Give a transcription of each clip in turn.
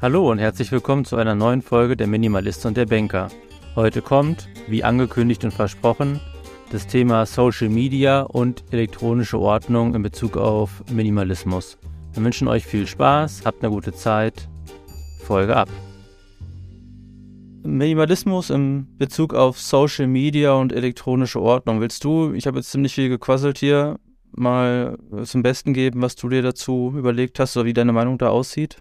Hallo und herzlich willkommen zu einer neuen Folge der Minimalist und der Banker. Heute kommt, wie angekündigt und versprochen, das Thema Social Media und elektronische Ordnung in Bezug auf Minimalismus. Wir wünschen euch viel Spaß, habt eine gute Zeit. Folge ab. Minimalismus in Bezug auf Social Media und elektronische Ordnung. Willst du, ich habe jetzt ziemlich viel gequasselt hier, mal zum Besten geben, was du dir dazu überlegt hast oder wie deine Meinung da aussieht?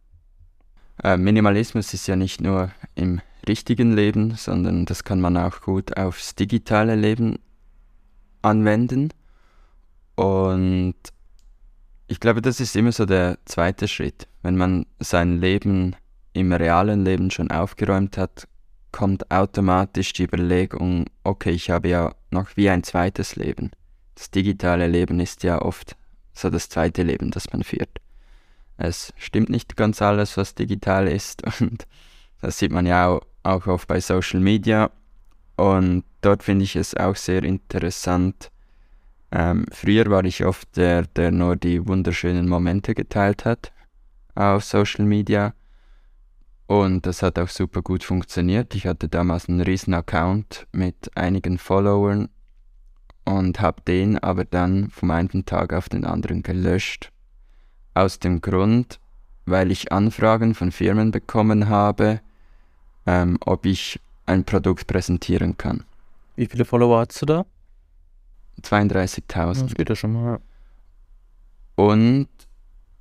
Äh, Minimalismus ist ja nicht nur im richtigen Leben, sondern das kann man auch gut aufs digitale Leben anwenden. Und ich glaube, das ist immer so der zweite Schritt. Wenn man sein Leben im realen Leben schon aufgeräumt hat, kommt automatisch die Überlegung, okay, ich habe ja noch wie ein zweites Leben. Das digitale Leben ist ja oft so das zweite Leben, das man führt. Es stimmt nicht ganz alles, was digital ist und das sieht man ja auch, oft bei Social Media und dort finde ich es auch sehr interessant. Ähm, früher war ich oft der, der nur die wunderschönen Momente geteilt hat auf Social Media und das hat auch super gut funktioniert. Ich hatte damals einen riesen Account mit einigen Followern und habe den aber dann vom einen Tag auf den anderen gelöscht aus dem Grund, weil ich Anfragen von Firmen bekommen habe, ähm, ob ich ein Produkt präsentieren kann. Wie viele Follower hast du da? 32.000. Das geht ja schon mal. Und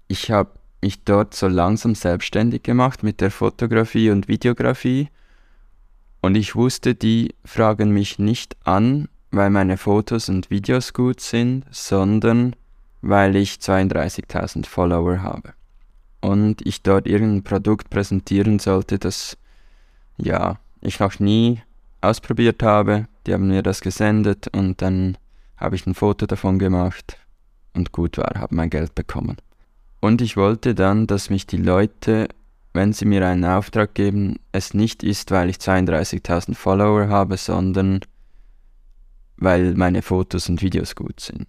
ich habe mich dort so langsam selbstständig gemacht mit der Fotografie und Videografie. Und ich wusste, die fragen mich nicht an, weil meine Fotos und Videos gut sind, sondern weil ich 32.000 Follower habe. Und ich dort irgendein Produkt präsentieren sollte, das ja, ich noch nie ausprobiert habe. Die haben mir das gesendet und dann habe ich ein Foto davon gemacht und gut war, habe mein Geld bekommen. Und ich wollte dann, dass mich die Leute, wenn sie mir einen Auftrag geben, es nicht ist, weil ich 32.000 Follower habe, sondern weil meine Fotos und Videos gut sind.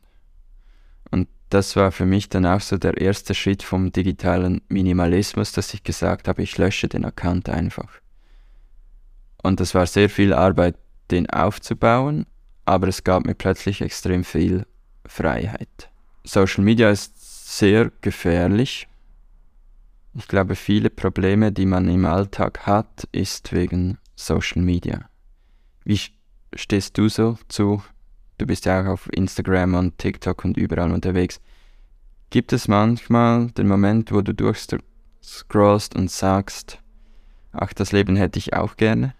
Das war für mich dann auch so der erste Schritt vom digitalen Minimalismus, dass ich gesagt habe, ich lösche den Account einfach. Und das war sehr viel Arbeit, den aufzubauen, aber es gab mir plötzlich extrem viel Freiheit. Social Media ist sehr gefährlich. Ich glaube, viele Probleme, die man im Alltag hat, ist wegen Social Media. Wie stehst du so zu Du bist ja auch auf Instagram und TikTok und überall unterwegs. Gibt es manchmal den Moment, wo du durchscrollst und sagst, ach, das Leben hätte ich auch gerne?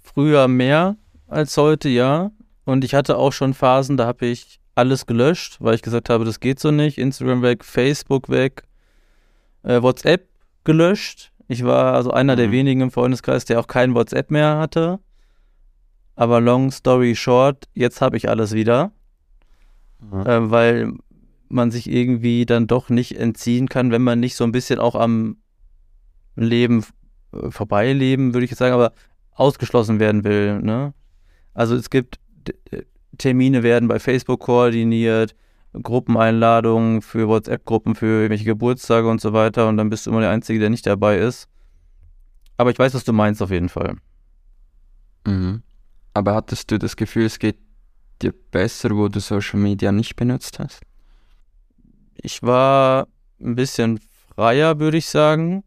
Früher mehr als heute, ja. Und ich hatte auch schon Phasen, da habe ich alles gelöscht, weil ich gesagt habe, das geht so nicht. Instagram weg, Facebook weg, äh, WhatsApp gelöscht. Ich war also einer mhm. der wenigen im Freundeskreis, der auch kein WhatsApp mehr hatte. Aber long story short, jetzt habe ich alles wieder, mhm. äh, weil man sich irgendwie dann doch nicht entziehen kann, wenn man nicht so ein bisschen auch am Leben äh, vorbeileben, würde ich jetzt sagen, aber ausgeschlossen werden will. Ne? Also es gibt Termine werden bei Facebook koordiniert, Gruppeneinladungen für WhatsApp-Gruppen für irgendwelche Geburtstage und so weiter und dann bist du immer der Einzige, der nicht dabei ist. Aber ich weiß, was du meinst auf jeden Fall. Mhm. Aber hattest du das Gefühl, es geht dir besser, wo du Social Media nicht benutzt hast? Ich war ein bisschen freier, würde ich sagen,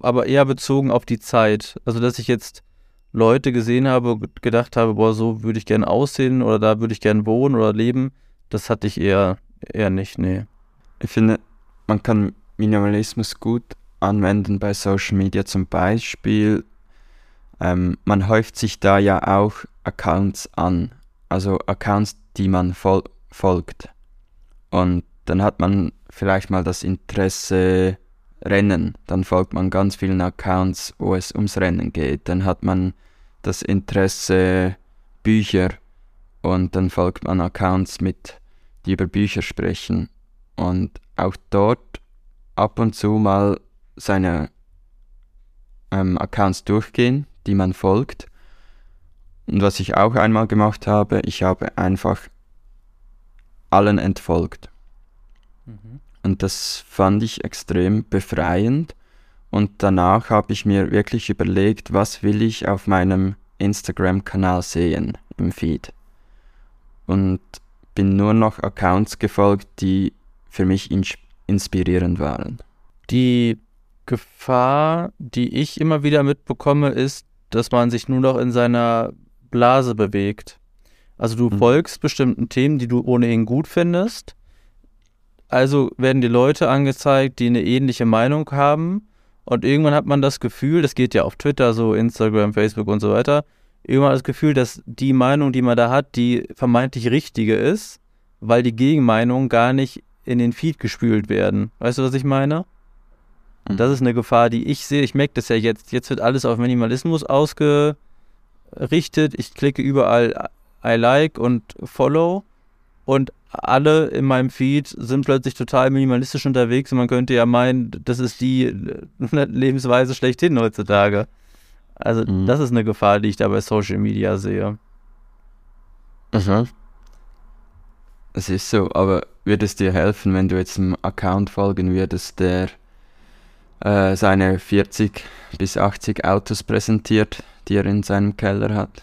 aber eher bezogen auf die Zeit. Also, dass ich jetzt Leute gesehen habe und gedacht habe, boah, so würde ich gern aussehen oder da würde ich gern wohnen oder leben, das hatte ich eher, eher nicht, nee. Ich finde, man kann Minimalismus gut anwenden bei Social Media, zum Beispiel ähm, man häuft sich da ja auch Accounts an, also Accounts, die man fol folgt. Und dann hat man vielleicht mal das Interesse Rennen, dann folgt man ganz vielen Accounts, wo es ums Rennen geht. Dann hat man das Interesse Bücher und dann folgt man Accounts mit, die über Bücher sprechen. Und auch dort ab und zu mal seine ähm, Accounts durchgehen, die man folgt. Und was ich auch einmal gemacht habe, ich habe einfach allen entfolgt. Mhm. Und das fand ich extrem befreiend, Und danach habe ich mir wirklich überlegt, was will ich auf meinem Instagram-Kanal sehen im Feed. Und bin nur noch Accounts gefolgt, die für mich ins inspirierend waren. Die Gefahr, die ich immer wieder mitbekomme, ist, dass man sich nur noch in seiner Blase bewegt. Also du mhm. folgst bestimmten Themen, die du ohnehin gut findest. Also werden die Leute angezeigt, die eine ähnliche Meinung haben. Und irgendwann hat man das Gefühl, das geht ja auf Twitter, so Instagram, Facebook und so weiter, irgendwann das Gefühl, dass die Meinung, die man da hat, die vermeintlich richtige ist, weil die Gegenmeinungen gar nicht in den Feed gespült werden. Weißt du, was ich meine? Und das ist eine Gefahr, die ich sehe. Ich merke das ja jetzt. Jetzt wird alles auf Minimalismus ausgerichtet. Ich klicke überall I like und follow und alle in meinem Feed sind plötzlich total minimalistisch unterwegs und man könnte ja meinen, das ist die Lebensweise schlechthin heutzutage. Also mhm. das ist eine Gefahr, die ich da bei Social Media sehe. Aha. Es ist so, aber würde es dir helfen, wenn du jetzt einem Account folgen würdest, der äh, seine 40 bis 80 Autos präsentiert, die er in seinem Keller hat?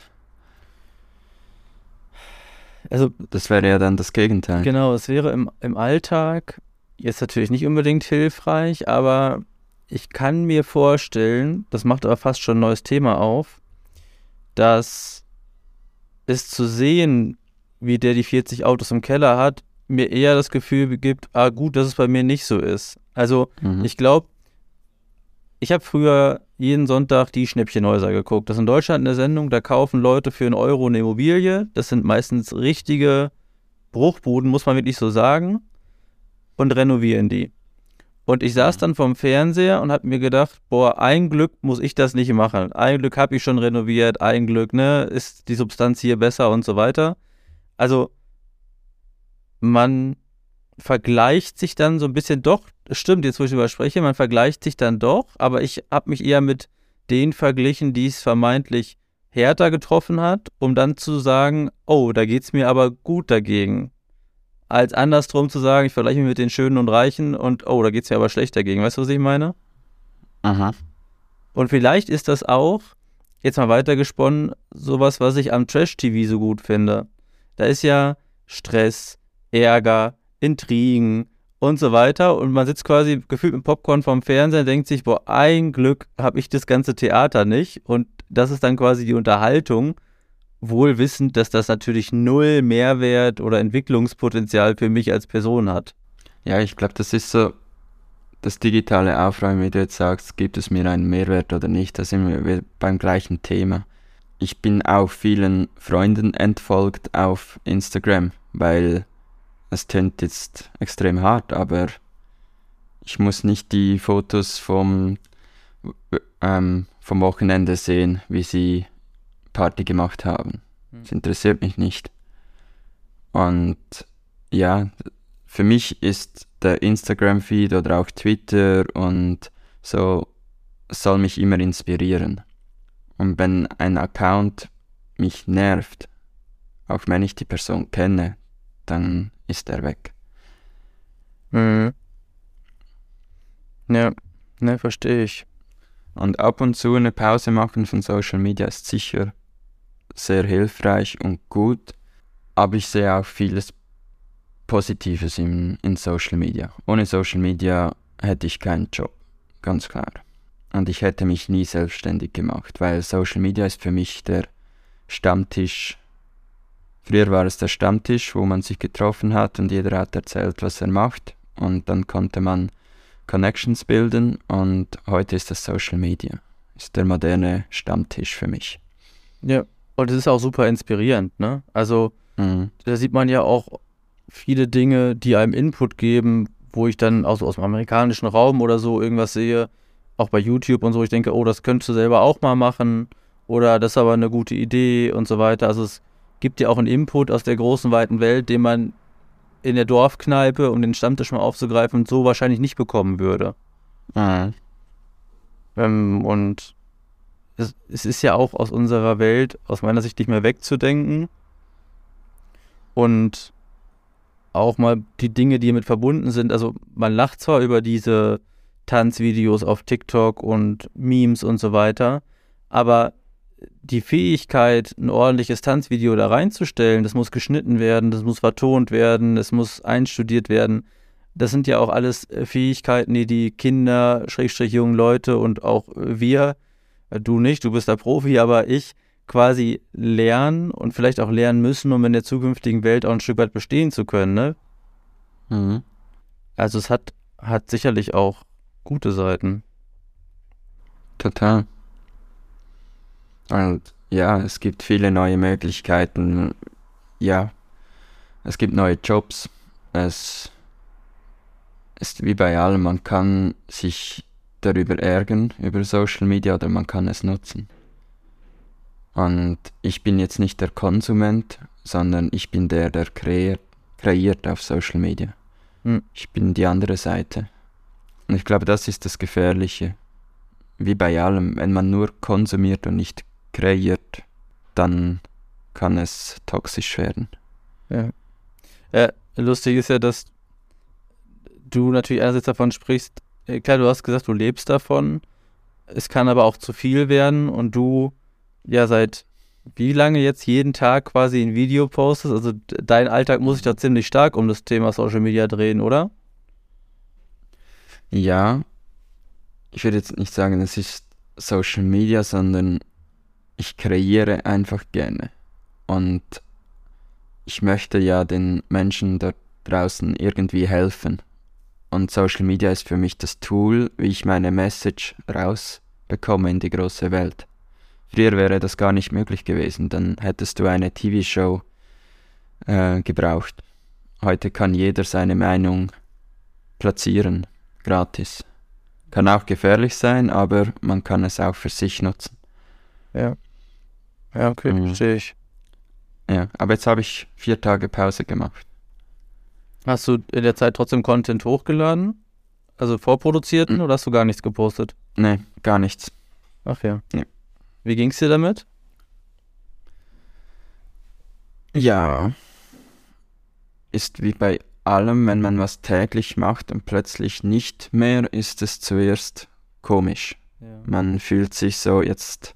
Also, das wäre ja dann das Gegenteil. Genau, es wäre im, im Alltag jetzt natürlich nicht unbedingt hilfreich, aber ich kann mir vorstellen, das macht aber fast schon ein neues Thema auf, dass es zu sehen, wie der die 40 Autos im Keller hat, mir eher das Gefühl gibt, ah gut, dass es bei mir nicht so ist. Also mhm. ich glaube, ich habe früher jeden Sonntag die Schnäppchenhäuser geguckt. Das ist in Deutschland eine Sendung, da kaufen Leute für einen Euro eine Immobilie. Das sind meistens richtige Bruchbuden, muss man wirklich so sagen, und renovieren die. Und ich saß dann vorm Fernseher und habe mir gedacht, boah, ein Glück muss ich das nicht machen. Ein Glück habe ich schon renoviert, ein Glück, ne, ist die Substanz hier besser und so weiter. Also man vergleicht sich dann so ein bisschen doch, stimmt, jetzt wo ich darüber spreche, man vergleicht sich dann doch, aber ich habe mich eher mit den verglichen, die es vermeintlich härter getroffen hat, um dann zu sagen, oh, da geht es mir aber gut dagegen. Als andersrum zu sagen, ich vergleiche mich mit den Schönen und Reichen und oh, da geht es mir aber schlecht dagegen. Weißt du, was ich meine? Aha. Und vielleicht ist das auch, jetzt mal weitergesponnen, sowas, was ich am Trash-TV so gut finde. Da ist ja Stress, Ärger, Intrigen und so weiter. Und man sitzt quasi gefühlt mit Popcorn vorm Fernseher und denkt sich, boah, ein Glück habe ich das ganze Theater nicht. Und das ist dann quasi die Unterhaltung, wohl wissend, dass das natürlich null Mehrwert oder Entwicklungspotenzial für mich als Person hat. Ja, ich glaube, das ist so das digitale Aufräumen, wie du jetzt sagst, gibt es mir einen Mehrwert oder nicht, da sind wir beim gleichen Thema. Ich bin auch vielen Freunden entfolgt auf Instagram, weil es tönt jetzt extrem hart, aber ich muss nicht die Fotos vom, ähm, vom Wochenende sehen, wie sie Party gemacht haben. Hm. Das interessiert mich nicht. Und ja, für mich ist der Instagram-Feed oder auch Twitter und so soll mich immer inspirieren. Und wenn ein Account mich nervt, auch wenn ich die Person kenne, dann ist er weg. Mhm. Ja, ne, verstehe ich. Und ab und zu eine Pause machen von Social Media ist sicher sehr hilfreich und gut, aber ich sehe auch vieles Positives in, in Social Media. Ohne Social Media hätte ich keinen Job, ganz klar. Und ich hätte mich nie selbstständig gemacht, weil Social Media ist für mich der Stammtisch Früher war es der Stammtisch, wo man sich getroffen hat und jeder hat erzählt, was er macht. Und dann konnte man Connections bilden und heute ist das Social Media. Ist der moderne Stammtisch für mich. Ja, und es ist auch super inspirierend, ne? Also, mhm. da sieht man ja auch viele Dinge, die einem Input geben, wo ich dann auch so aus dem amerikanischen Raum oder so irgendwas sehe, auch bei YouTube und so, ich denke, oh, das könntest du selber auch mal machen oder das ist aber eine gute Idee und so weiter. Also es gibt ja auch einen Input aus der großen, weiten Welt, den man in der Dorfkneipe, um den Stammtisch mal aufzugreifen, so wahrscheinlich nicht bekommen würde. Mhm. Ähm, und es, es, ist ja auch aus unserer Welt, aus meiner Sicht, nicht mehr wegzudenken. Und auch mal die Dinge, die damit verbunden sind. Also man lacht zwar über diese Tanzvideos auf TikTok und Memes und so weiter. Aber die Fähigkeit, ein ordentliches Tanzvideo da reinzustellen, das muss geschnitten werden, das muss vertont werden, das muss einstudiert werden. Das sind ja auch alles äh, Fähigkeiten, die die Kinder, Schrägstrich jungen Leute und auch wir, äh, du nicht, du bist der Profi, aber ich quasi lernen und vielleicht auch lernen müssen, um in der zukünftigen Welt auch ein Stück weit bestehen zu können, ne? Mhm. Also es hat, hat sicherlich auch gute Seiten. Total. Und ja, es gibt viele neue Möglichkeiten. Ja, es gibt neue Jobs. Es ist wie bei allem, man kann sich darüber ärgern, über Social Media, oder man kann es nutzen. Und ich bin jetzt nicht der Konsument, sondern ich bin der, der kreiert, kreiert auf Social Media. Hm. Ich bin die andere Seite. Und ich glaube, das ist das Gefährliche. Wie bei allem, wenn man nur konsumiert und nicht kreiert, dann kann es toxisch werden. Ja. ja lustig ist ja, dass du natürlich einerseits davon sprichst, äh, klar, du hast gesagt, du lebst davon, es kann aber auch zu viel werden und du ja seit wie lange jetzt jeden Tag quasi ein Video postest? Also dein Alltag muss sich da ziemlich stark um das Thema Social Media drehen, oder? Ja, ich würde jetzt nicht sagen, es ist Social Media, sondern ich kreiere einfach gerne. Und ich möchte ja den Menschen da draußen irgendwie helfen. Und Social Media ist für mich das Tool, wie ich meine Message rausbekomme in die große Welt. Früher wäre das gar nicht möglich gewesen, dann hättest du eine TV-Show äh, gebraucht. Heute kann jeder seine Meinung platzieren, gratis. Kann auch gefährlich sein, aber man kann es auch für sich nutzen. Ja. Ja, okay, mhm. verstehe ich. Ja, aber jetzt habe ich vier Tage Pause gemacht. Hast du in der Zeit trotzdem Content hochgeladen? Also vorproduzierten mhm. oder hast du gar nichts gepostet? Nee, gar nichts. Ach ja. ja. Wie ging es dir damit? Ja. Ist wie bei allem, wenn man was täglich macht und plötzlich nicht mehr, ist es zuerst komisch. Ja. Man fühlt sich so, jetzt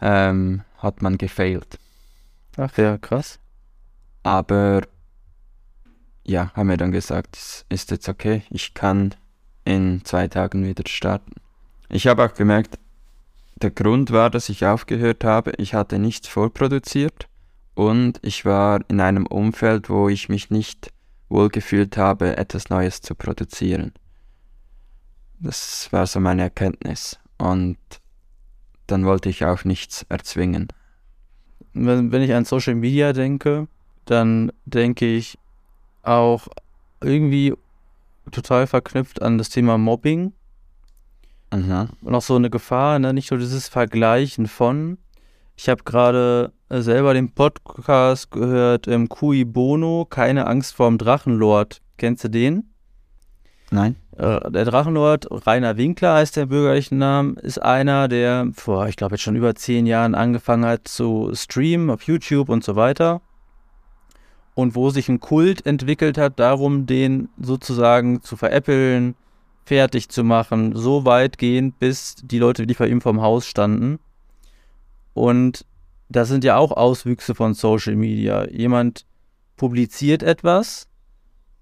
ähm, hat man gefailt. Ach ja, krass. Aber ja, haben wir dann gesagt, es ist jetzt okay, ich kann in zwei Tagen wieder starten. Ich habe auch gemerkt, der Grund war, dass ich aufgehört habe, ich hatte nichts vorproduziert und ich war in einem Umfeld, wo ich mich nicht wohlgefühlt habe, etwas Neues zu produzieren. Das war so meine Erkenntnis. Und dann wollte ich auch nichts erzwingen. Wenn, wenn ich an Social Media denke, dann denke ich auch irgendwie total verknüpft an das Thema Mobbing. Mhm. Und auch so eine Gefahr, ne? nicht nur dieses Vergleichen von. Ich habe gerade äh, selber den Podcast gehört, ähm, Kui Bono, keine Angst vorm Drachenlord. Kennst du den? Nein. Äh, der Drachenlord, Rainer Winkler heißt der bürgerliche Name, ist einer, der vor, ich glaube, jetzt schon über zehn Jahren angefangen hat zu streamen auf YouTube und so weiter. Und wo sich ein Kult entwickelt hat, darum, den sozusagen zu veräppeln, fertig zu machen, so weitgehend, bis die Leute wirklich bei ihm vom Haus standen. Und das sind ja auch Auswüchse von Social Media. Jemand publiziert etwas,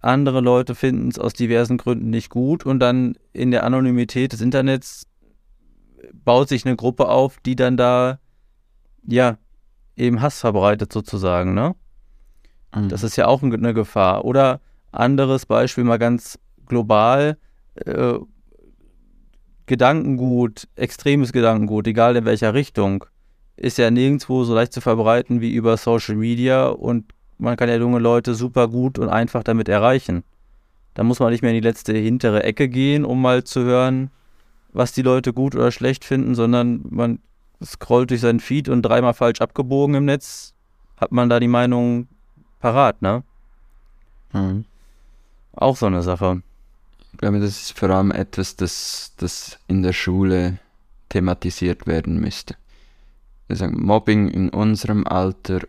andere Leute finden es aus diversen Gründen nicht gut und dann in der Anonymität des Internets baut sich eine Gruppe auf, die dann da, ja, eben Hass verbreitet sozusagen, ne? Mhm. Das ist ja auch eine Gefahr. Oder anderes Beispiel mal ganz global, äh, Gedankengut, extremes Gedankengut, egal in welcher Richtung, ist ja nirgendwo so leicht zu verbreiten wie über Social Media und man kann ja junge Leute super gut und einfach damit erreichen. Da muss man nicht mehr in die letzte hintere Ecke gehen, um mal zu hören, was die Leute gut oder schlecht finden, sondern man scrollt durch seinen Feed und dreimal falsch abgebogen im Netz, hat man da die Meinung parat, ne? Mhm. Auch so eine Sache. Ich glaube, das ist vor allem etwas, das, das in der Schule thematisiert werden müsste. Mobbing in unserem Alter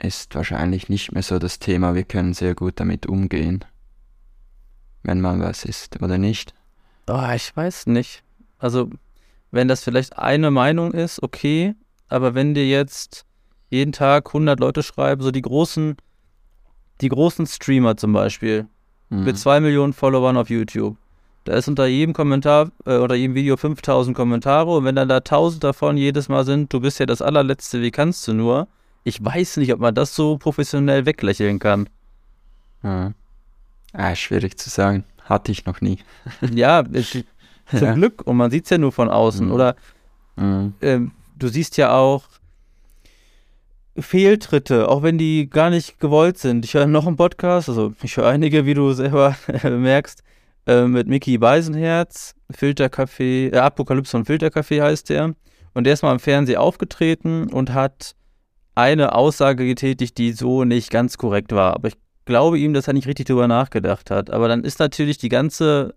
ist wahrscheinlich nicht mehr so das Thema. Wir können sehr gut damit umgehen, wenn mal was ist, oder nicht? Oh, ich weiß nicht. Also, wenn das vielleicht eine Meinung ist, okay. Aber wenn dir jetzt jeden Tag 100 Leute schreiben, so die großen, die großen Streamer zum Beispiel, Mhm. mit zwei Millionen Followern auf YouTube. Da ist unter jedem Kommentar, äh, unter jedem Video 5000 Kommentare und wenn dann da 1000 davon jedes Mal sind, du bist ja das allerletzte, wie kannst du nur? Ich weiß nicht, ob man das so professionell weglächeln kann. Ja. Ah, schwierig zu sagen. Hatte ich noch nie. ja, es, zum Ja. Glück und man sieht es ja nur von außen. Mhm. Oder Mhm. ähm, du siehst ja auch Fehltritte, auch wenn die gar nicht gewollt sind. Ich höre noch einen Podcast, also ich höre einige, wie du selber merkst, äh, mit Mickey Beisenherz, Filterkaffee, äh, Apokalypse und Filterkaffee heißt der. Und der ist mal im Fernsehen aufgetreten und hat eine Aussage getätigt, die so nicht ganz korrekt war. Aber ich glaube ihm, dass er nicht richtig drüber nachgedacht hat. Aber dann ist natürlich die ganze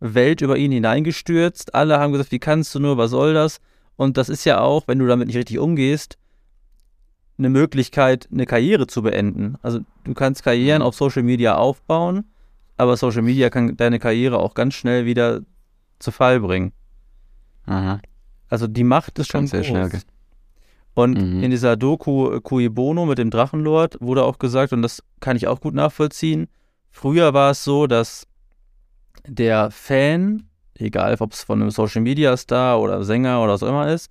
Welt über ihn hineingestürzt. Alle haben gesagt, wie kannst du nur, was soll das? Und das ist ja auch, wenn du damit nicht richtig umgehst, eine Möglichkeit, eine Karriere zu beenden. Also du kannst Karrieren auf Social Media aufbauen, aber Social Media kann deine Karriere auch ganz schnell wieder zu Fall bringen. Aha. Also die Macht ist schon sehr groß. schnell. Und Mhm. in dieser Doku äh, Cui Bono mit dem Drachenlord wurde auch gesagt, und das kann ich auch gut nachvollziehen, früher war es so, dass der Fan, egal ob es von einem Social Media Star oder Sänger oder was auch immer ist,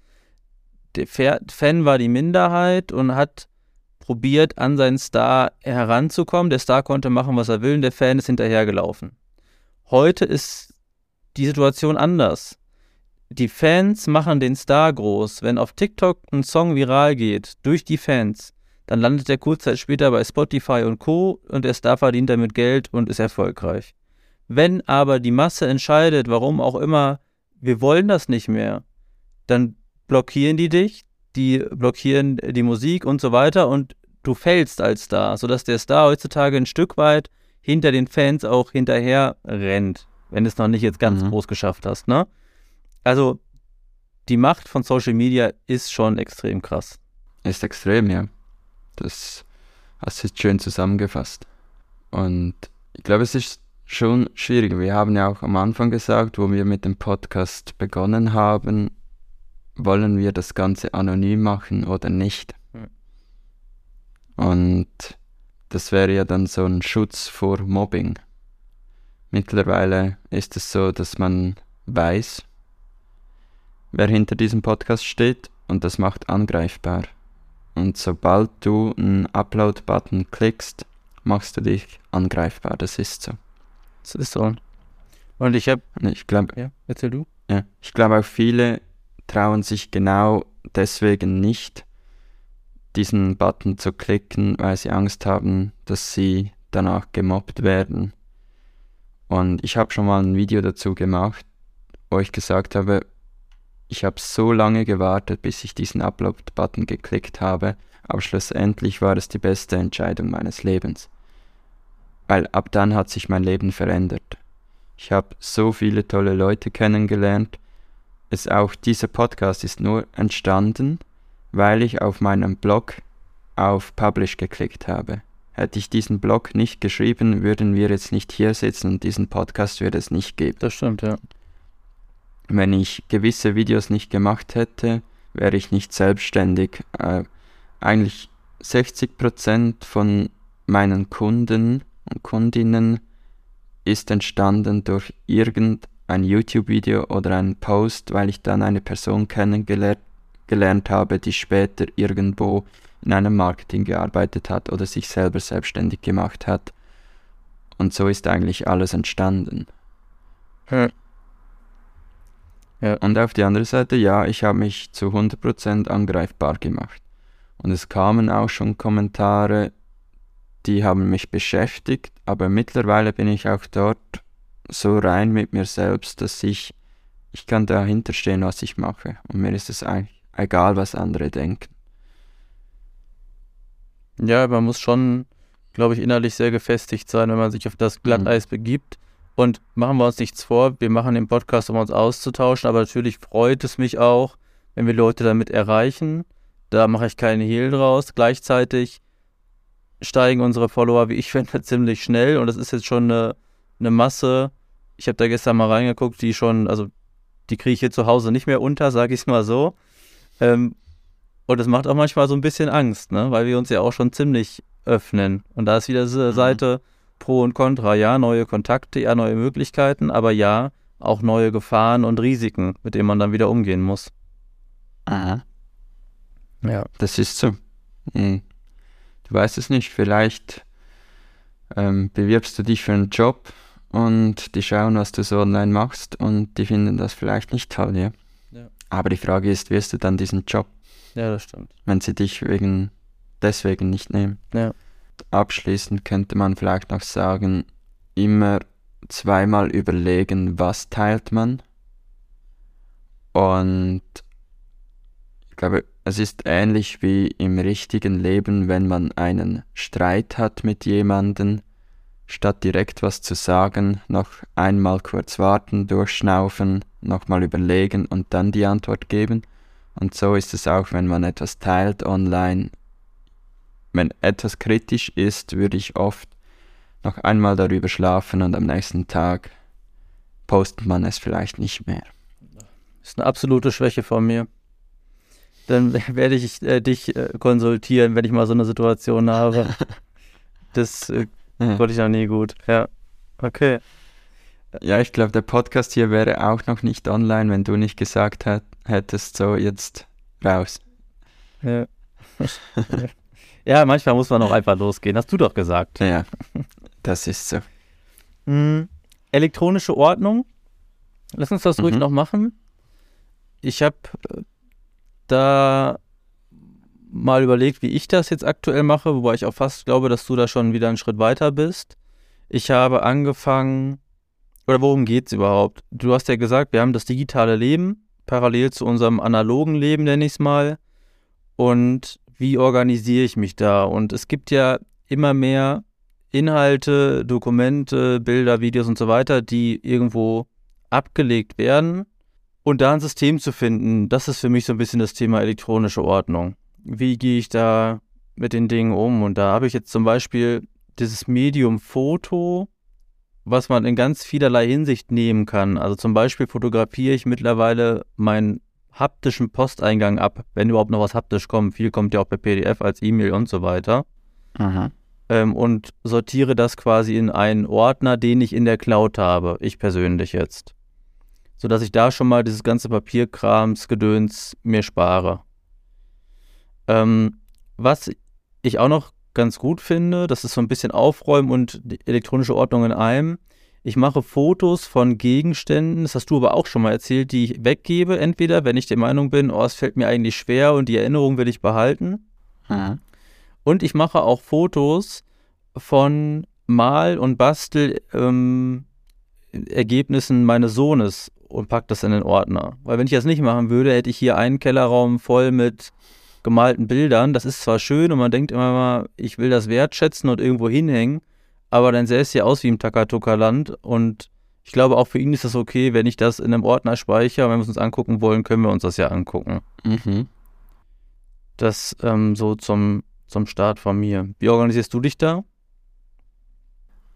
der Fa- Fan war die Minderheit und hat probiert, an seinen Star heranzukommen. Der Star konnte machen, was er will, und der Fan ist hinterhergelaufen. Heute ist die Situation anders. Die Fans machen den Star groß. Wenn auf TikTok ein Song viral geht, durch die Fans, dann landet er kurz Zeit später bei Spotify und Co. und der Star verdient damit Geld und ist erfolgreich. Wenn aber die Masse entscheidet, warum auch immer, wir wollen das nicht mehr, dann blockieren die dich, die blockieren die Musik und so weiter und du fällst als Star, sodass der Star heutzutage ein Stück weit hinter den Fans auch hinterher rennt, wenn du es noch nicht jetzt ganz Mhm. groß geschafft hast, ne? Also die Macht von Social Media ist schon extrem krass. Ist extrem, ja. Das hast du jetzt schön zusammengefasst. Und ich glaube, es ist schon schwierig. Wir haben ja auch am Anfang gesagt, wo wir mit dem Podcast begonnen haben, wollen wir das Ganze anonym machen oder nicht. Und das wäre ja dann so ein Schutz vor Mobbing. Mittlerweile ist es so, dass man weiß, wer hinter diesem Podcast steht und das macht angreifbar. Und sobald du einen Upload-Button klickst, machst du dich angreifbar. Das ist so. Das ist so. Und ich habe, Ich glaube, ja, erzähl du. ja, ich glaube auch viele trauen sich genau deswegen nicht, diesen Button zu klicken, weil sie Angst haben, dass sie danach gemobbt werden. Und ich habe schon mal ein Video dazu gemacht, wo ich gesagt habe, ich habe so lange gewartet, bis ich diesen Upload-Button geklickt habe, aber schlussendlich war es die beste Entscheidung meines Lebens. Weil ab dann hat sich mein Leben verändert. Ich habe so viele tolle Leute kennengelernt. Es auch dieser Podcast ist nur entstanden, weil ich auf meinem Blog auf Publish geklickt habe. Hätte ich diesen Blog nicht geschrieben, würden wir jetzt nicht hier sitzen und diesen Podcast würde es nicht geben. Das stimmt, ja. Wenn ich gewisse Videos nicht gemacht hätte, wäre ich nicht selbstständig. Äh, eigentlich 60% von meinen Kunden und Kundinnen ist entstanden durch irgendein YouTube-Video oder einen Post, weil ich dann eine Person kennengelernt gelernt habe, die später irgendwo in einem Marketing gearbeitet hat oder sich selber selbstständig gemacht hat. Und so ist eigentlich alles entstanden. Ja. Und auf die andere Seite, ja, ich habe mich zu 100% angreifbar gemacht. Und es kamen auch schon Kommentare, die haben mich beschäftigt, aber mittlerweile bin ich auch dort so rein mit mir selbst, dass ich, ich kann dahinter stehen, was ich mache. Und mir ist es eigentlich egal, was andere denken. Ja, man muss schon, glaube ich, innerlich sehr gefestigt sein, wenn man sich auf das Glatteis begibt. Und machen wir uns nichts vor, wir machen den Podcast, um uns auszutauschen, aber natürlich freut es mich auch, wenn wir Leute damit erreichen. Da mache ich keinen Hehl draus. Gleichzeitig steigen unsere Follower, wie ich finde, ziemlich schnell und das ist jetzt schon eine, eine Masse, ich habe da gestern mal reingeguckt, die schon, also die kriege ich hier zu Hause nicht mehr unter, sage ich es mal so. Ähm, und das macht auch manchmal so ein bisschen Angst, ne? weil wir uns ja auch schon ziemlich öffnen. Und da ist wieder diese mhm. Seite Pro und Contra. Ja, neue Kontakte, ja, neue Möglichkeiten, aber ja, auch neue Gefahren und Risiken, mit denen man dann wieder umgehen muss. Aha. Ja. Das ist so. Mhm. Du weißt es nicht, vielleicht ähm, bewirbst du dich für einen Job und die schauen, was du so online machst und die finden das vielleicht nicht toll, ja. ja. Aber die Frage ist, wirst du dann diesen Job? Ja, das stimmt. Wenn sie dich wegen deswegen nicht nehmen. Ja. Abschließend könnte man vielleicht noch sagen, immer zweimal überlegen, was teilt man. Und ich glaube, es ist ähnlich wie im richtigen Leben, wenn man einen Streit hat mit jemandem, statt direkt was zu sagen, noch einmal kurz warten, durchschnaufen, nochmal überlegen und dann die Antwort geben. Und so ist es auch, wenn man etwas teilt online. Wenn etwas kritisch ist, würde ich oft noch einmal darüber schlafen und am nächsten Tag postet man es vielleicht nicht mehr. Das ist eine absolute Schwäche von mir. Dann werde ich äh, dich äh, konsultieren, wenn ich mal so eine Situation habe. Das äh, ja. Konnte ich noch nie gut. Ja. Okay. Ja, ich glaube, der Podcast hier wäre auch noch nicht online, wenn du nicht gesagt hättest, so jetzt raus. Ja. ja, manchmal muss man auch einfach losgehen. Hast du doch gesagt. Ja, das ist so. Mhm. Elektronische Ordnung. Lass uns das mhm. ruhig noch machen. Ich habe äh, da mal überlegt, wie ich das jetzt aktuell mache, wobei ich auch fast glaube, dass du da schon wieder einen Schritt weiter bist. Ich habe angefangen, oder worum geht es überhaupt? Du hast ja gesagt, wir haben das digitale Leben parallel zu unserem analogen Leben, nenne ich es mal. Und wie organisiere ich mich da? Und es gibt ja immer mehr Inhalte, Dokumente, Bilder, Videos und so weiter, die irgendwo abgelegt werden. Und da ein System zu finden, das ist für mich so ein bisschen das Thema elektronische Ordnung wie gehe ich da mit den Dingen um? Und da habe ich jetzt zum Beispiel dieses Medium Foto, was man in ganz vielerlei Hinsicht nehmen kann. Also zum Beispiel fotografiere ich mittlerweile meinen haptischen Posteingang ab, wenn überhaupt noch was haptisch kommt. Viel kommt ja auch per PDF als E-Mail und so weiter. Ähm, und sortiere das quasi in einen Ordner, den ich in der Cloud habe, ich persönlich jetzt. Sodass ich da schon mal dieses ganze Papierkrams, Gedöns mir spare. Ähm, was ich auch noch ganz gut finde, das ist so ein bisschen Aufräumen und elektronische Ordnung in einem. Ich mache Fotos von Gegenständen, das hast du aber auch schon mal erzählt, die ich weggebe, entweder wenn ich der Meinung bin, oh, es fällt mir eigentlich schwer und die Erinnerung will ich behalten. Mhm. Und ich mache auch Fotos von Mal- und Bastel-Ergebnissen ähm, meines Sohnes und packe das in den Ordner. Weil wenn ich das nicht machen würde, hätte ich hier einen Kellerraum voll mit gemalten Bildern. Das ist zwar schön und man denkt immer mal, ich will das wertschätzen und irgendwo hinhängen, aber dann sähe es ja aus wie im Takatuka-Land und ich glaube, auch für ihn ist das okay, wenn ich das in einem Ordner speichere. Wenn wir es uns angucken wollen, können wir uns das ja angucken. Mhm. Das ähm, so zum, zum Start von mir. Wie organisierst du dich da?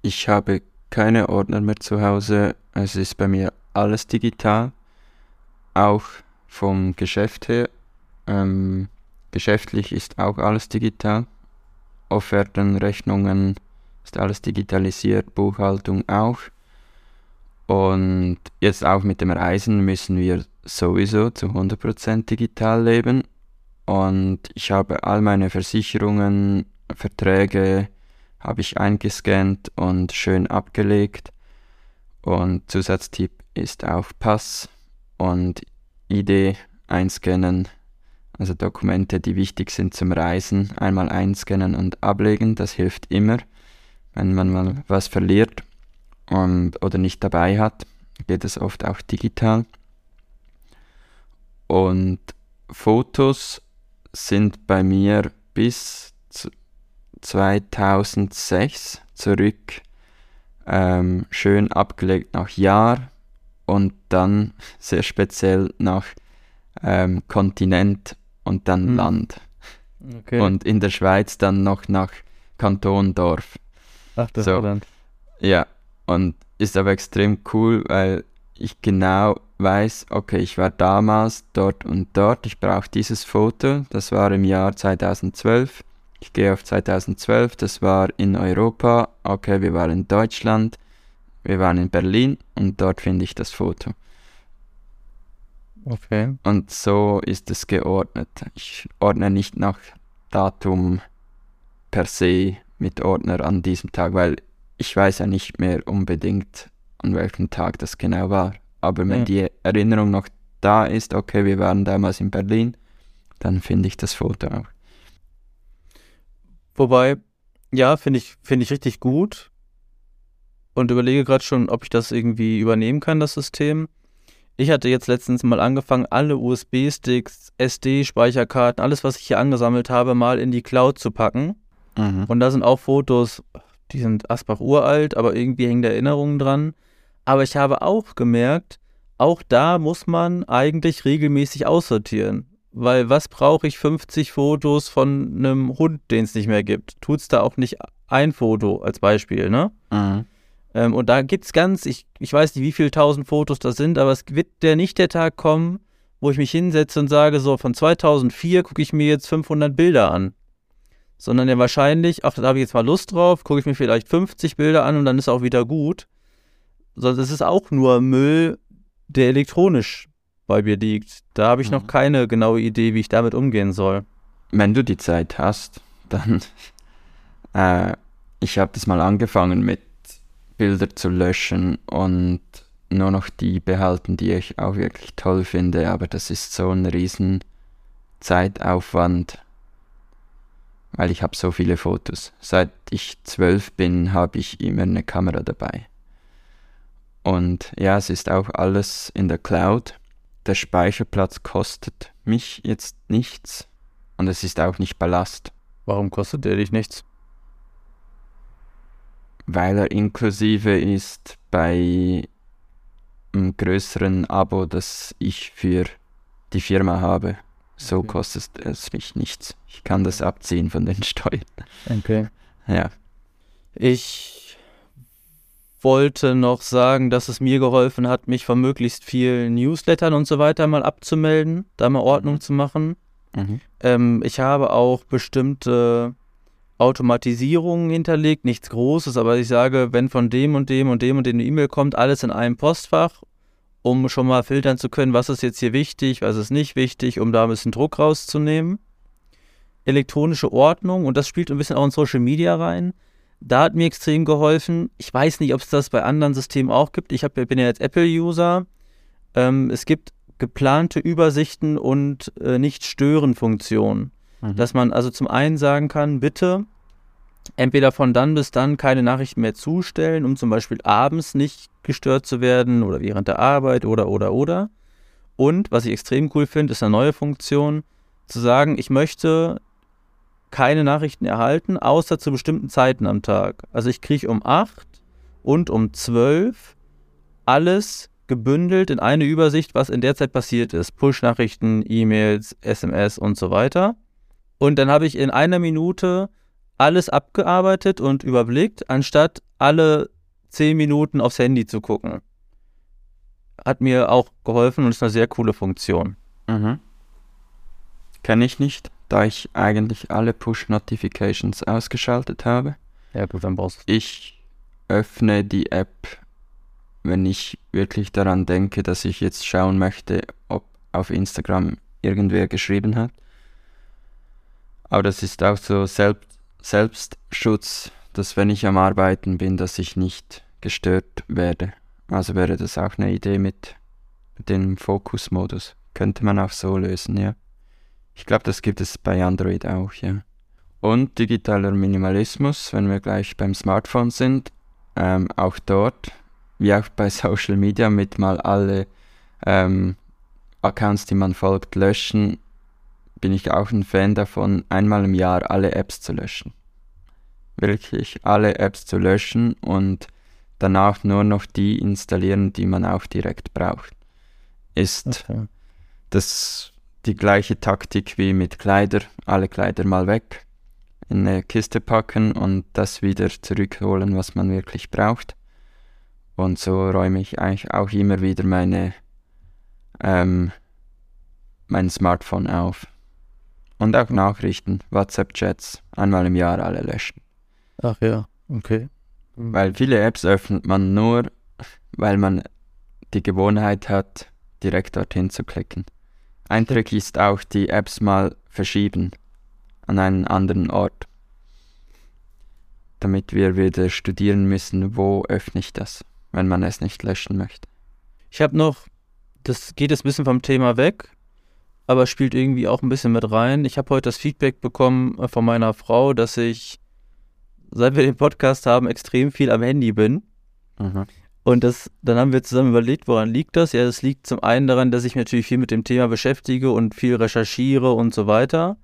Ich habe keine Ordner mehr zu Hause. Es ist bei mir alles digital. Auch vom Geschäft her. Ähm, Geschäftlich ist auch alles digital. Offerten, Rechnungen ist alles digitalisiert, Buchhaltung auch. Und jetzt auch mit dem Reisen müssen wir sowieso zu 100% digital leben. Und ich habe all meine Versicherungen, Verträge habe ich eingescannt und schön abgelegt. Und Zusatztipp ist auch Pass und ID einscannen also Dokumente, die wichtig sind zum Reisen, einmal einscannen und ablegen. Das hilft immer, wenn man mal was verliert und, oder nicht dabei hat, geht es oft auch digital. Und Fotos sind bei mir bis 2006 zurück ähm, schön abgelegt nach Jahr und dann sehr speziell nach ähm, Kontinent und dann hm. Land. Okay. Und in der Schweiz dann noch nach Kanton, Dorf. Ach, das so. Land. Ja, und ist aber extrem cool, weil ich genau weiß, okay, ich war damals dort und dort, ich brauche dieses Foto, das war im Jahr 2012. Ich gehe auf 2012, das war in Europa, okay, wir waren in Deutschland, wir waren in Berlin und dort finde ich das Foto. Okay. Und so ist es geordnet. Ich ordne nicht nach Datum per se mit Ordner an diesem Tag, weil ich weiß ja nicht mehr unbedingt, an welchem Tag das genau war. Aber wenn ja. die Erinnerung noch da ist, okay, wir waren damals in Berlin, dann finde ich das Foto auch. Wobei, ja, finde ich, finde ich richtig gut und überlege gerade schon, ob ich das irgendwie übernehmen kann, das System. Ich hatte jetzt letztens mal angefangen, alle USB-Sticks, SD-Speicherkarten, alles, was ich hier angesammelt habe, mal in die Cloud zu packen. Mhm. Und da sind auch Fotos, die sind Asbach uralt, aber irgendwie hängen da Erinnerungen dran. Aber ich habe auch gemerkt, auch da muss man eigentlich regelmäßig aussortieren. Weil was brauche ich 50 Fotos von einem Hund, den es nicht mehr gibt? Tut es da auch nicht ein Foto als Beispiel, ne? Mhm. Ähm, und da gibt es ganz, ich, ich weiß nicht, wie viele tausend Fotos das sind, aber es wird der nicht der Tag kommen, wo ich mich hinsetze und sage, so von 2004 gucke ich mir jetzt 500 Bilder an. Sondern ja wahrscheinlich, ach, da habe ich jetzt mal Lust drauf, gucke ich mir vielleicht 50 Bilder an und dann ist auch wieder gut. Sonst ist es auch nur Müll, der elektronisch bei mir liegt. Da habe ich mhm. noch keine genaue Idee, wie ich damit umgehen soll. Wenn du die Zeit hast, dann, äh, ich habe das mal angefangen mit Bilder zu löschen und nur noch die behalten, die ich auch wirklich toll finde, aber das ist so ein riesen Zeitaufwand, weil ich habe so viele Fotos. Seit ich zwölf bin, habe ich immer eine Kamera dabei. Und ja, es ist auch alles in der Cloud. Der Speicherplatz kostet mich jetzt nichts und es ist auch nicht Ballast. Warum kostet der dich nichts? weil er inklusive ist bei einem größeren Abo, das ich für die Firma habe. So okay. kostet es mich nichts. Ich kann das abziehen von den Steuern. Okay. Ja. Ich wollte noch sagen, dass es mir geholfen hat, mich von möglichst vielen Newslettern und so weiter mal abzumelden, da mal Ordnung zu machen. Mhm. Ähm, ich habe auch bestimmte Automatisierungen hinterlegt, nichts Großes, aber ich sage, wenn von dem und dem und dem und dem eine E-Mail kommt, alles in einem Postfach, um schon mal filtern zu können, was ist jetzt hier wichtig, was ist nicht wichtig, um da ein bisschen Druck rauszunehmen. Elektronische Ordnung, und das spielt ein bisschen auch in Social Media rein. Da hat mir extrem geholfen. Ich weiß nicht, ob es das bei anderen Systemen auch gibt. Ich hab, bin ja jetzt Apple-User. Ähm, es gibt geplante Übersichten und äh, Nicht-Stören-Funktionen. Mhm. Dass man also zum einen sagen kann, bitte entweder von dann bis dann keine Nachrichten mehr zustellen, um zum Beispiel abends nicht gestört zu werden oder während der Arbeit oder oder oder. Und was ich extrem cool finde, ist eine neue Funktion, zu sagen, ich möchte keine Nachrichten erhalten, außer zu bestimmten Zeiten am Tag. Also ich kriege um 8 und um 12 alles gebündelt in eine Übersicht, was in der Zeit passiert ist. Push-Nachrichten, E-Mails, SMS und so weiter. Und dann habe ich in einer Minute alles abgearbeitet und überblickt, anstatt alle zehn Minuten aufs Handy zu gucken. Hat mir auch geholfen und ist eine sehr coole Funktion. Mhm. Kenne ich nicht, da ich eigentlich alle Push-Notifications ausgeschaltet habe. Ja, gut, dann brauchst du. Ich öffne die App, wenn ich wirklich daran denke, dass ich jetzt schauen möchte, ob auf Instagram irgendwer geschrieben hat. Aber das ist auch so Selbst Selbstschutz, dass wenn ich am Arbeiten bin, dass ich nicht gestört werde. Also wäre das auch eine Idee mit, dem Fokusmodus. Könnte man auch so lösen, ja. Ich glaube, das gibt es bei Android auch, ja. Und digitaler Minimalismus, wenn wir gleich beim Smartphone sind, ähm, auch dort, wie auch bei Social Media, mit mal alle ähm, Accounts, die man folgt, löschen bin ich auch ein Fan davon, einmal im Jahr alle Apps zu löschen. Wirklich alle Apps zu löschen und danach nur noch die installieren, die man auch direkt braucht. Ist okay. das die gleiche Taktik wie mit Kleider, alle Kleider mal weg, in eine Kiste packen und das wieder zurückholen, was man wirklich braucht. Und so räume ich eigentlich auch immer wieder meine, ähm, mein Smartphone auf. Und auch Nachrichten, WhatsApp-Chats, einmal im Jahr alle löschen. Ach ja, okay. Weil viele Apps öffnet man nur, weil man die Gewohnheit hat, direkt dorthin zu klicken. Ein Trick ist auch, die Apps mal verschieben an einen anderen Ort, damit wir wieder studieren müssen, wo öffne ich das, wenn man es nicht löschen möchte. Ich habe noch, das geht jetzt ein bisschen vom Thema weg, aber spielt irgendwie auch ein bisschen mit rein. Ich habe heute das Feedback bekommen äh, von meiner Frau, dass ich, seit wir den Podcast haben, extrem viel am Handy bin. Mhm. Und das, dann haben wir zusammen überlegt, woran liegt das? Ja, das liegt zum einen daran, dass ich mich natürlich viel mit dem Thema beschäftige und viel recherchiere und so weiter.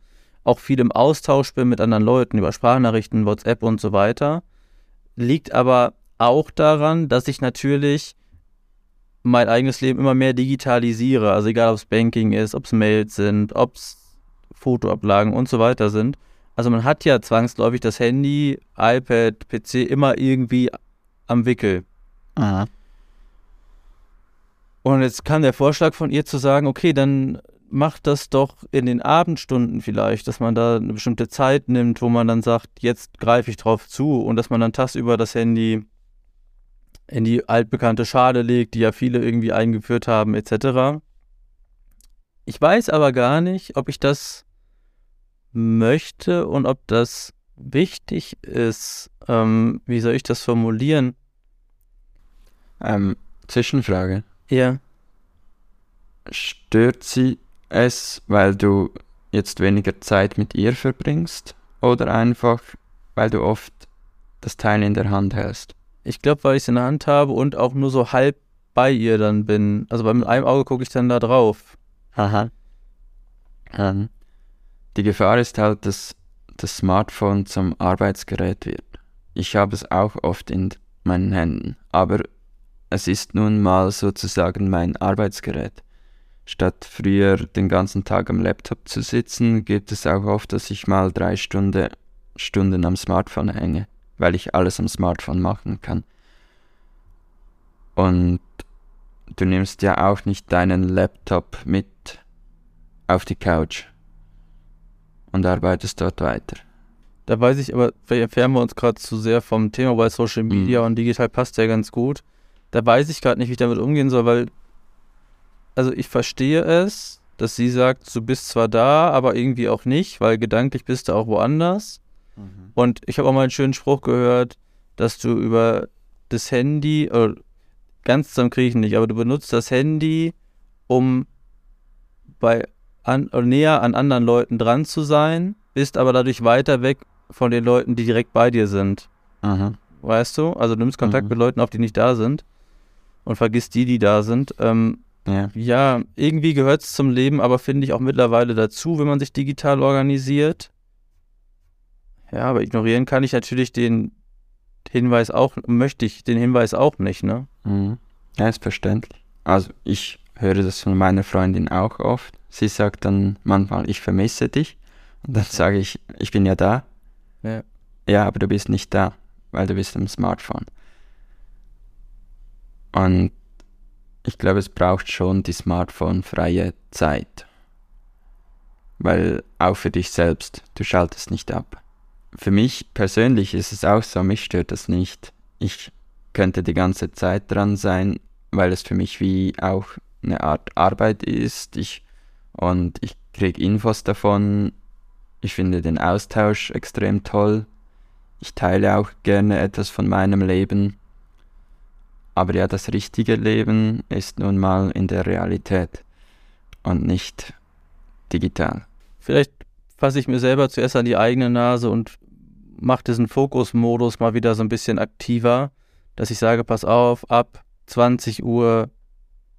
Auch viel im Austausch bin mit anderen Leuten über Sprachnachrichten, WhatsApp und so weiter. Liegt aber auch daran, dass ich natürlich mein eigenes Leben immer mehr digitalisiere. Also egal, ob es Banking ist, ob es Mails sind, ob es Fotoablagen und so weiter sind. Also man hat ja zwangsläufig das Handy, iPad, PC immer irgendwie am Wickel. Aha. Und jetzt kam der Vorschlag von ihr zu sagen, okay, dann macht das doch in den Abendstunden vielleicht, dass man da eine bestimmte Zeit nimmt, wo man dann sagt, jetzt greife ich drauf zu und dass man dann tagsüber das Handy in die altbekannte Schale legt, die ja viele irgendwie eingeführt haben, etc. Ich weiß aber gar nicht, ob ich das möchte und ob das wichtig ist. Ähm, wie soll ich das formulieren? Ähm, Zwischenfrage. Ja. Stört sie es, weil du jetzt weniger Zeit mit ihr verbringst? Oder einfach, weil du oft das Teil in der Hand hältst? Ich glaube, weil ich es in der Hand habe und auch nur so halb bei ihr dann bin. Also mit einem Auge gucke ich dann da drauf. Aha. Ähm, die Gefahr ist halt, dass das Smartphone zum Arbeitsgerät wird. Ich habe es auch oft in meinen Händen, aber es ist nun mal sozusagen mein Arbeitsgerät. Statt früher den ganzen Tag am Laptop zu sitzen, gibt es auch oft, dass ich mal drei Stunde, Stunden am Smartphone hänge, weil ich alles am Smartphone machen kann. Und du nimmst ja auch nicht deinen Laptop mit auf die Couch und arbeitest dort weiter. Da weiß ich aber, vielleicht entfernen wir uns gerade zu sehr vom Thema, weil Social Media und digital passt ja ganz gut. Da weiß ich gerade nicht, wie ich damit umgehen soll, weil, also ich verstehe es, dass sie sagt, du bist zwar da, aber irgendwie auch nicht, weil gedanklich bist du auch woanders. Und ich habe auch mal einen schönen Spruch gehört, dass du über das Handy, oder ganz zusammen kriege ich nicht, aber du benutzt das Handy, um bei an, oder näher an anderen Leuten dran zu sein, bist aber dadurch weiter weg von den Leuten, die direkt bei dir sind. Aha. Weißt du? Also du nimmst Kontakt Mhm. mit Leuten auf, die nicht da sind und vergisst die, die da sind. Ähm, Ja. ja, irgendwie gehört es zum Leben, aber finde ich auch mittlerweile dazu, wenn man sich digital organisiert. Ja, aber ignorieren kann ich natürlich den Hinweis auch, möchte ich den Hinweis auch nicht, ne? Mhm. Ja, ist verständlich. Also ich höre das von meiner Freundin auch oft. Sie sagt dann manchmal, ich vermisse dich. Und dann sage ich, ich bin ja da. Ja. Ja, aber du bist nicht da, weil du bist am Smartphone. Und ich glaube, es braucht schon die Smartphone-freie Zeit. Weil auch für dich selbst, du schaltest nicht ab. Für mich persönlich ist es auch so, mich stört das nicht. Ich könnte die ganze Zeit dran sein, weil es für mich wie auch eine Art Arbeit ist. Ich, und ich kriege Infos davon. Ich finde den Austausch extrem toll. Ich teile auch gerne etwas von meinem Leben. Aber ja, das richtige Leben ist nun mal in der Realität und nicht digital. Vielleicht fasse ich mir selber zuerst an die eigene Nase und mache diesen Fokusmodus mal wieder so ein bisschen aktiver, dass ich sage, pass auf, ab 20 Uhr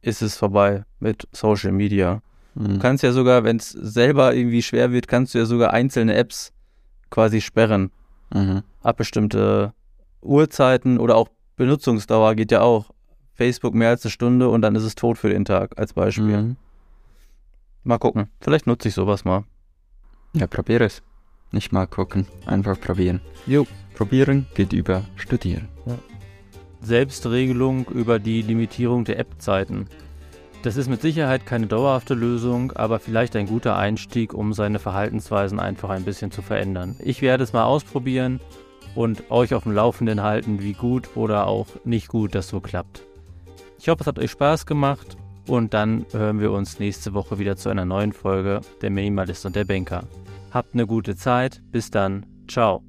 ist es vorbei mit Social Media. Du Mhm. kannst ja sogar, wenn es selber irgendwie schwer wird, kannst du ja sogar einzelne Apps quasi sperren. Mhm. Ab bestimmte Uhrzeiten oder auch Benutzungsdauer geht ja auch. Facebook mehr als eine Stunde und dann ist es tot für den Tag, als Beispiel. Mhm. Mal gucken. Vielleicht nutze ich sowas mal. Ja, probier es. Nicht mal gucken, einfach probieren. Jo. Probieren geht über studieren. Selbstregelung über die Limitierung der App-Zeiten. Das ist mit Sicherheit keine dauerhafte Lösung, aber vielleicht ein guter Einstieg, um seine Verhaltensweisen einfach ein bisschen zu verändern. Ich werde es mal ausprobieren und euch auf dem Laufenden halten, wie gut oder auch nicht gut das so klappt. Ich hoffe, es hat euch Spaß gemacht und dann hören wir uns nächste Woche wieder zu einer neuen Folge Der Minimalist und der Banker. Habt eine gute Zeit, bis dann, ciao.